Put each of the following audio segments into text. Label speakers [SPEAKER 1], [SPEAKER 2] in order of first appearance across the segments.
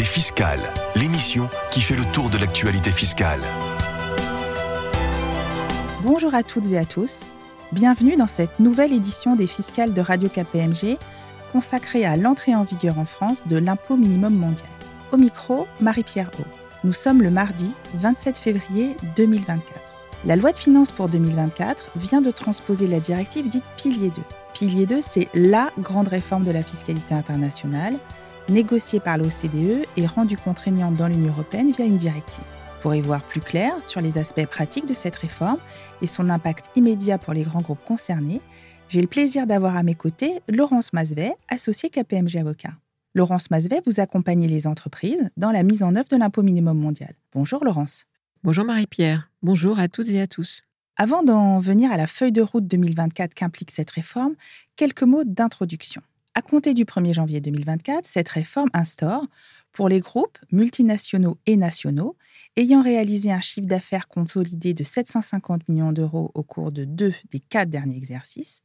[SPEAKER 1] Les Fiscales, l'émission qui fait le tour de l'actualité fiscale.
[SPEAKER 2] Bonjour à toutes et à tous. Bienvenue dans cette nouvelle édition des Fiscales de Radio KPMG consacrée à l'entrée en vigueur en France de l'impôt minimum mondial. Au micro, Marie-Pierre O. Nous sommes le mardi 27 février 2024. La loi de finances pour 2024 vient de transposer la directive dite Pilier 2. Pilier 2, c'est la grande réforme de la fiscalité internationale, négociée par l'OCDE et rendue contraignante dans l'Union européenne via une directive. Pour y voir plus clair sur les aspects pratiques de cette réforme et son impact immédiat pour les grands groupes concernés, j'ai le plaisir d'avoir à mes côtés Laurence Masvet, associée KPMG Avocat. Laurence Masvet, vous accompagnez les entreprises dans la mise en œuvre de l'impôt minimum mondial. Bonjour Laurence.
[SPEAKER 3] Bonjour Marie-Pierre. Bonjour à toutes et à tous.
[SPEAKER 2] Avant d'en venir à la feuille de route 2024 qu'implique cette réforme, quelques mots d'introduction. À compter du 1er janvier 2024, cette réforme instaure, pour les groupes multinationaux et nationaux, ayant réalisé un chiffre d'affaires consolidé de 750 millions d'euros au cours de deux des quatre derniers exercices,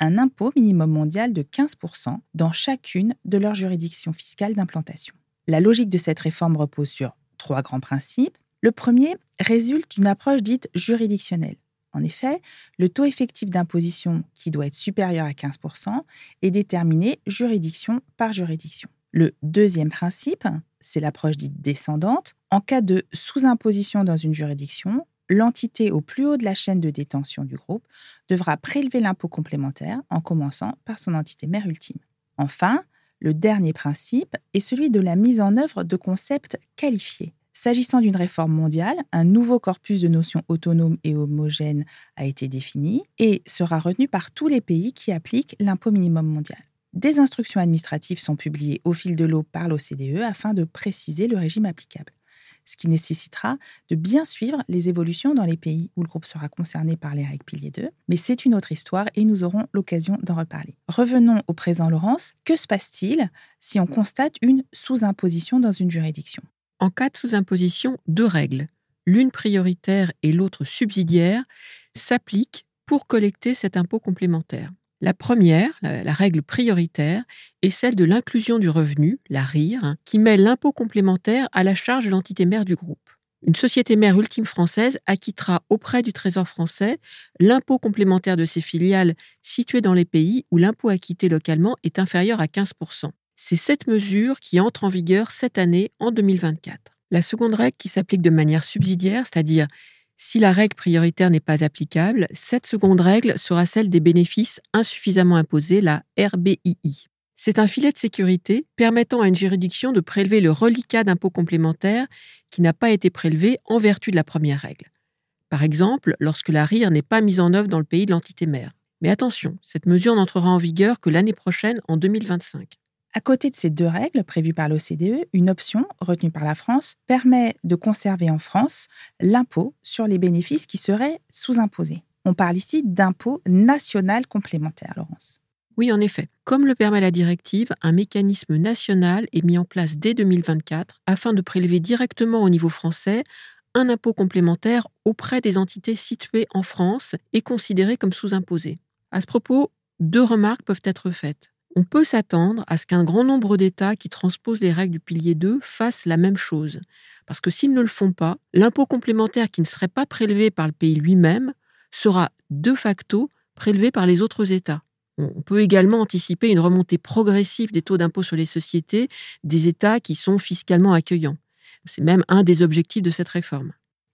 [SPEAKER 2] un impôt minimum mondial de 15% dans chacune de leurs juridictions fiscales d'implantation. La logique de cette réforme repose sur trois grands principes le premier résulte d'une approche dite juridictionnelle. En effet, le taux effectif d'imposition, qui doit être supérieur à 15%, est déterminé juridiction par juridiction. Le deuxième principe, c'est l'approche dite descendante. En cas de sous-imposition dans une juridiction, l'entité au plus haut de la chaîne de détention du groupe devra prélever l'impôt complémentaire en commençant par son entité mère ultime. Enfin, le dernier principe est celui de la mise en œuvre de concepts qualifiés. S'agissant d'une réforme mondiale, un nouveau corpus de notions autonomes et homogènes a été défini et sera retenu par tous les pays qui appliquent l'impôt minimum mondial. Des instructions administratives sont publiées au fil de l'eau par l'OCDE afin de préciser le régime applicable, ce qui nécessitera de bien suivre les évolutions dans les pays où le groupe sera concerné par les règles piliers 2, mais c'est une autre histoire et nous aurons l'occasion d'en reparler. Revenons au présent, Laurence. Que se passe-t-il si on constate une sous-imposition dans une juridiction?
[SPEAKER 3] En cas de sous-imposition, deux règles, l'une prioritaire et l'autre subsidiaire, s'appliquent pour collecter cet impôt complémentaire. La première, la, règle prioritaire, est celle de l'inclusion du revenu, la RIR, qui met l'impôt complémentaire à la charge de l'entité mère du groupe. Une société mère ultime française acquittera auprès du Trésor français l'impôt complémentaire de ses filiales situées dans les pays où l'impôt acquitté localement est inférieur à 15%. C'est cette mesure qui entre en vigueur cette année en 2024. La seconde règle qui s'applique de manière subsidiaire, c'est-à-dire si la règle prioritaire n'est pas applicable, cette seconde règle sera celle des bénéfices insuffisamment imposés, la RBII. C'est un filet de sécurité permettant à une juridiction de prélever le reliquat d'impôt complémentaire qui n'a pas été prélevé en vertu de la première règle. Par exemple, lorsque la RIR n'est pas mise en œuvre dans le pays de l'entité mère. Mais attention, cette mesure n'entrera en vigueur que l'année prochaine, en 2025.
[SPEAKER 2] À côté de ces deux règles prévues par l'OCDE, une option retenue par la France permet de conserver en France l'impôt sur les bénéfices qui seraient sous-imposés. On parle ici d'impôt national complémentaire, Laurence.
[SPEAKER 3] Oui, en effet. Comme le permet la directive, un mécanisme national est mis en place dès 2024 afin de prélever directement au niveau français un impôt complémentaire auprès des entités situées en France et considérées comme sous-imposées. À ce propos, deux remarques peuvent être faites on peut s'attendre à ce qu'un grand nombre d'États qui transposent les règles du pilier 2 fassent la même chose. Parce que s'ils ne le font pas, l'impôt complémentaire qui ne serait pas prélevé par le pays lui-même sera de facto prélevé par les autres États. On peut également anticiper une remontée progressive des taux d'impôt sur les sociétés des États qui sont fiscalement accueillants. C'est même un des objectifs de cette réforme.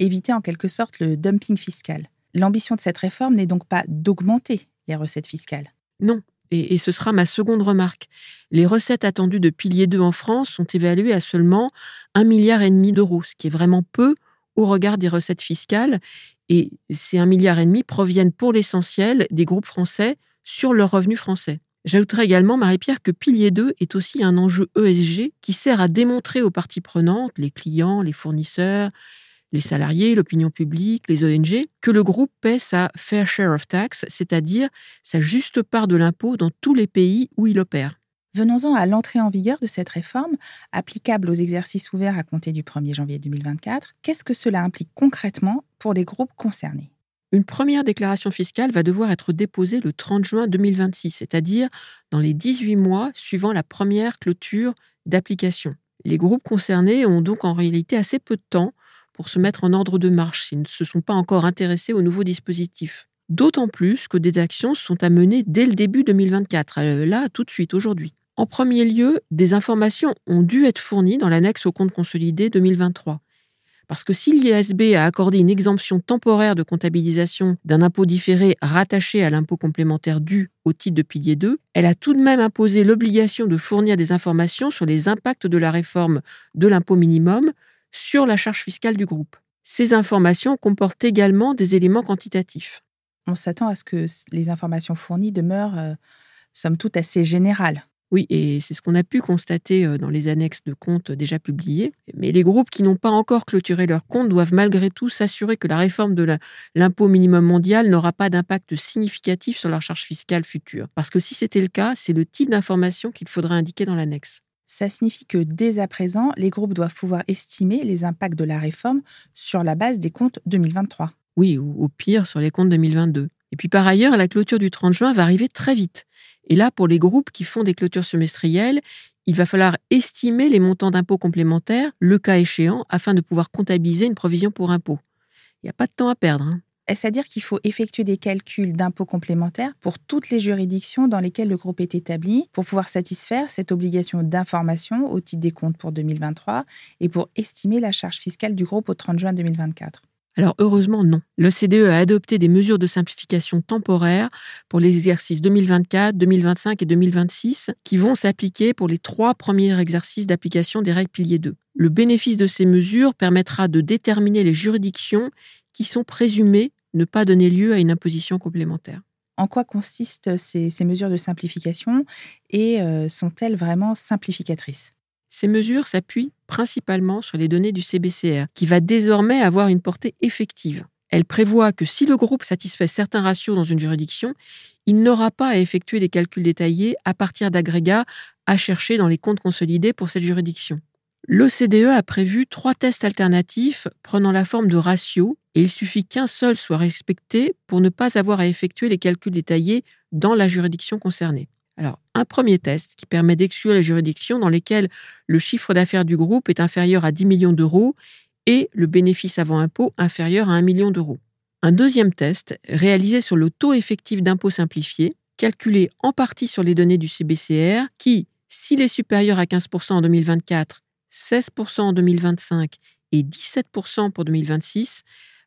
[SPEAKER 2] Éviter en quelque sorte le dumping fiscal. L'ambition de cette réforme n'est donc pas d'augmenter les recettes fiscales.
[SPEAKER 3] Non, et, ce sera ma seconde remarque. Les recettes attendues de pilier 2 en France sont évaluées à seulement 1,5 milliard d'euros, ce qui est vraiment peu au regard des recettes fiscales. Et ces 1,5 milliard proviennent pour l'essentiel des groupes français sur leurs revenus français. J'ajouterai également, Marie-Pierre, que Pilier 2 est aussi un enjeu ESG qui sert à démontrer aux parties prenantes, les clients, les fournisseurs, les salariés, l'opinion publique, les ONG, que le groupe paie sa fair share of tax, c'est-à-dire sa juste part de l'impôt dans tous les pays où il opère.
[SPEAKER 2] Venons-en à l'entrée en vigueur de cette réforme, applicable aux exercices ouverts à compter du 1er janvier 2024. Qu'est-ce que cela implique concrètement pour les groupes concernés?
[SPEAKER 3] Une première déclaration fiscale va devoir être déposée le 30 juin 2026, c'est-à-dire dans les 18 mois suivant la première clôture d'application. Les groupes concernés ont donc en réalité assez peu de temps pour se mettre en ordre de marche s'ils ne se sont pas encore intéressés au nouveau dispositif. D'autant plus que des actions sont à mener dès le début 2024, euh, là, tout de suite, aujourd'hui. En premier lieu, des informations ont dû être fournies dans l'annexe au compte consolidé 2023. Parce que si l'ISB a accordé une exemption temporaire de comptabilisation d'un impôt différé rattaché à l'impôt complémentaire dû au titre de pilier 2, elle a tout de même imposé l'obligation de fournir des informations sur les impacts de la réforme de l'impôt minimum sur la charge fiscale du groupe. Ces informations comportent également des éléments quantitatifs
[SPEAKER 2] on s'attend à ce que les informations fournies demeurent, euh, somme toute, assez générales.
[SPEAKER 3] Oui, et c'est ce qu'on a pu constater euh, dans les annexes de comptes déjà publiés. Mais les groupes qui n'ont pas encore clôturé leurs comptes doivent malgré tout s'assurer que la réforme de l'impôt minimum mondial n'aura pas d'impact significatif sur leur charge fiscale future. Parce que si c'était le cas, c'est le type d'information qu'il faudra indiquer dans l'annexe.
[SPEAKER 2] Ça signifie que dès à présent, les groupes doivent pouvoir estimer les impacts de la réforme sur la base des comptes 2023.
[SPEAKER 3] Oui, ou au pire sur les comptes 2022. Et puis par ailleurs, la clôture du 30 juin va arriver très vite. Et là, pour les groupes qui font des clôtures semestrielles, il va falloir estimer les montants d'impôts complémentaires, le cas échéant, afin de pouvoir comptabiliser une provision pour impôt. Il n'y a pas de temps à perdre. Hein.
[SPEAKER 2] Est-ce à dire qu'il faut effectuer des calculs d'impôts complémentaires pour toutes les juridictions dans lesquelles le groupe est établi pour pouvoir satisfaire cette obligation d'information au titre des comptes pour 2023 et pour estimer la charge fiscale du groupe au 30 juin 2024
[SPEAKER 3] alors heureusement non. L'OCDE a adopté des mesures de simplification temporaires pour les exercices 2024, 2025 et 2026 qui vont s'appliquer pour les trois premiers exercices d'application des règles piliers 2. Le bénéfice de ces mesures permettra de déterminer les juridictions qui sont présumées ne pas donner lieu à une imposition complémentaire.
[SPEAKER 2] En quoi consistent ces, mesures de simplification et euh, sont-elles vraiment simplificatrices?
[SPEAKER 3] Ces mesures s'appuient principalement sur les données du CBCR, qui va désormais avoir une portée effective. Elle prévoit que si le groupe satisfait certains ratios dans une juridiction, il n'aura pas à effectuer des calculs détaillés à partir d'agrégats à chercher dans les comptes consolidés pour cette juridiction. L'OCDE a prévu trois tests alternatifs prenant la forme de ratios et il suffit qu'un seul soit respecté pour ne pas avoir à effectuer les calculs détaillés dans la juridiction concernée. Alors, un premier test qui permet d'exclure les juridictions dans lesquelles le chiffre d'affaires du groupe est inférieur à 10 millions d'euros et le bénéfice avant impôt inférieur à 1 million d'euros. Un deuxième test, réalisé sur le taux effectif d'impôt simplifié, calculé en partie sur les données du CBCR, qui, s'il est supérieur à 15% en 2024, 16% en 2025 et 17% pour 2026,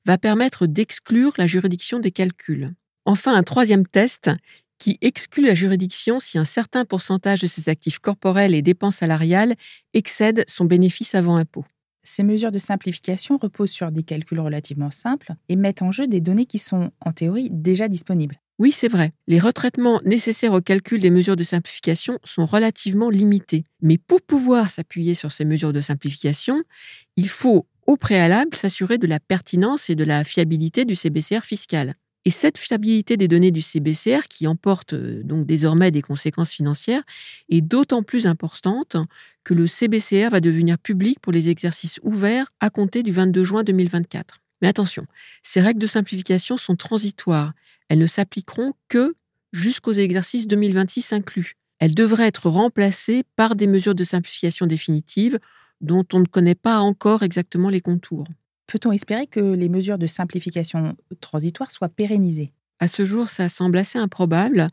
[SPEAKER 3] va permettre d'exclure la juridiction des calculs. Enfin, un troisième test qui exclut la juridiction si un certain pourcentage de ses actifs corporels et dépenses salariales excède son bénéfice avant impôt.
[SPEAKER 2] Ces mesures de simplification reposent sur des calculs relativement simples et mettent en jeu des données qui sont, en théorie, déjà disponibles.
[SPEAKER 3] Oui, c'est vrai. Les retraitements nécessaires au calcul des mesures de simplification sont relativement limités. Mais pour pouvoir s'appuyer sur ces mesures de simplification, il faut au préalable s'assurer de la pertinence et de la fiabilité du CBCR fiscal. Et cette fiabilité des données du CBCR, qui emporte euh, donc désormais des conséquences financières, est d'autant plus importante que le CBCR va devenir public pour les exercices ouverts à compter du 22 juin 2024. Mais attention, ces règles de simplification sont transitoires. Elles ne s'appliqueront que jusqu'aux exercices 2026 inclus. Elles devraient être remplacées par des mesures de simplification définitives dont on ne connaît pas encore exactement les contours.
[SPEAKER 2] Peut-on espérer que les mesures de simplification transitoire soient pérennisées?
[SPEAKER 3] À ce jour, ça semble assez improbable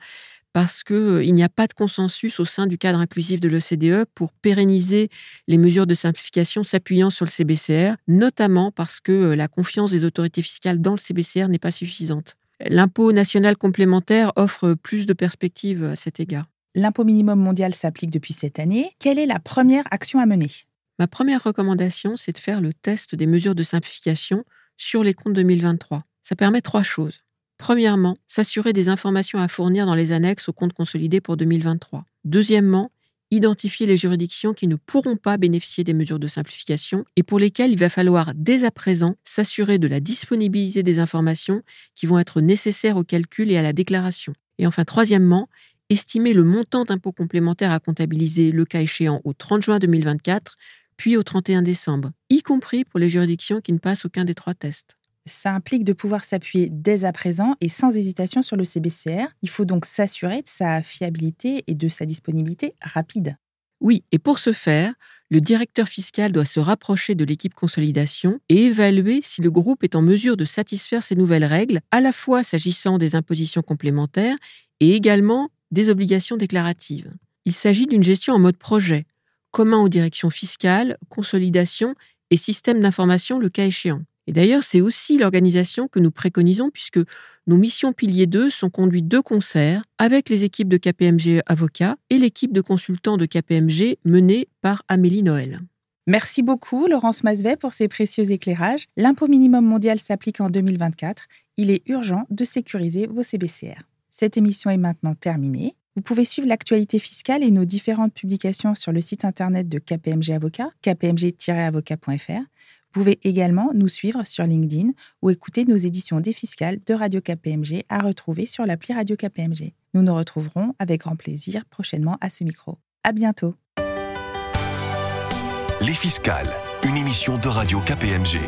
[SPEAKER 3] parce qu'il euh, n'y a pas de consensus au sein du cadre inclusif de l'OCDE pour pérenniser les mesures de simplification s'appuyant sur le CBCR, notamment parce que euh, la confiance des autorités fiscales dans le CBCR n'est pas suffisante. L'impôt national complémentaire offre plus de perspectives à cet égard.
[SPEAKER 2] L'impôt minimum mondial s'applique depuis cette année. Quelle est la première action à mener?
[SPEAKER 3] Ma première recommandation, c'est de faire le test des mesures de simplification sur les comptes 2023. Ça permet trois choses. Premièrement, s'assurer des informations à fournir dans les annexes aux comptes consolidés pour 2023. Deuxièmement, identifier les juridictions qui ne pourront pas bénéficier des mesures de simplification et pour lesquelles il va falloir dès à présent s'assurer de la disponibilité des informations qui vont être nécessaires au calcul et à la déclaration. Et enfin, troisièmement, estimer le montant d'impôt complémentaire à comptabiliser le cas échéant au 30 juin 2024 puis au 31 décembre, y compris pour les juridictions qui ne passent aucun des trois tests.
[SPEAKER 2] Ça implique de pouvoir s'appuyer dès à présent et sans hésitation sur le CBCR. Il faut donc s'assurer de sa fiabilité et de sa disponibilité rapide.
[SPEAKER 3] Oui, et pour ce faire, le directeur fiscal doit se rapprocher de l'équipe consolidation et évaluer si le groupe est en mesure de satisfaire ces nouvelles règles, à la fois s'agissant des impositions complémentaires et également des obligations déclaratives. Il s'agit d'une gestion en mode projet, commun aux directions fiscales, consolidation et système d'information le cas échéant. Et d'ailleurs, c'est aussi l'organisation que nous préconisons puisque nos missions piliers 2 sont conduites de concert avec les équipes de KPMG Avocats et l'équipe de consultants de KPMG menée par Amélie Noël.
[SPEAKER 2] Merci beaucoup, Laurence Masvet, pour ces précieux éclairages. L'impôt minimum mondial s'applique en 2024. Il est urgent de sécuriser vos CBCR. Cette émission est maintenant terminée. Vous pouvez suivre l'actualité fiscale et nos différentes publications sur le site internet de KPMG Avocat, kpmg-avocat.fr. Vous pouvez également nous suivre sur LinkedIn ou écouter nos éditions des fiscales de Radio KPMG à retrouver sur l'appli Radio KPMG. Nous nous retrouverons avec grand plaisir prochainement à ce micro. À bientôt.
[SPEAKER 1] Les fiscales, une émission de Radio KPMG.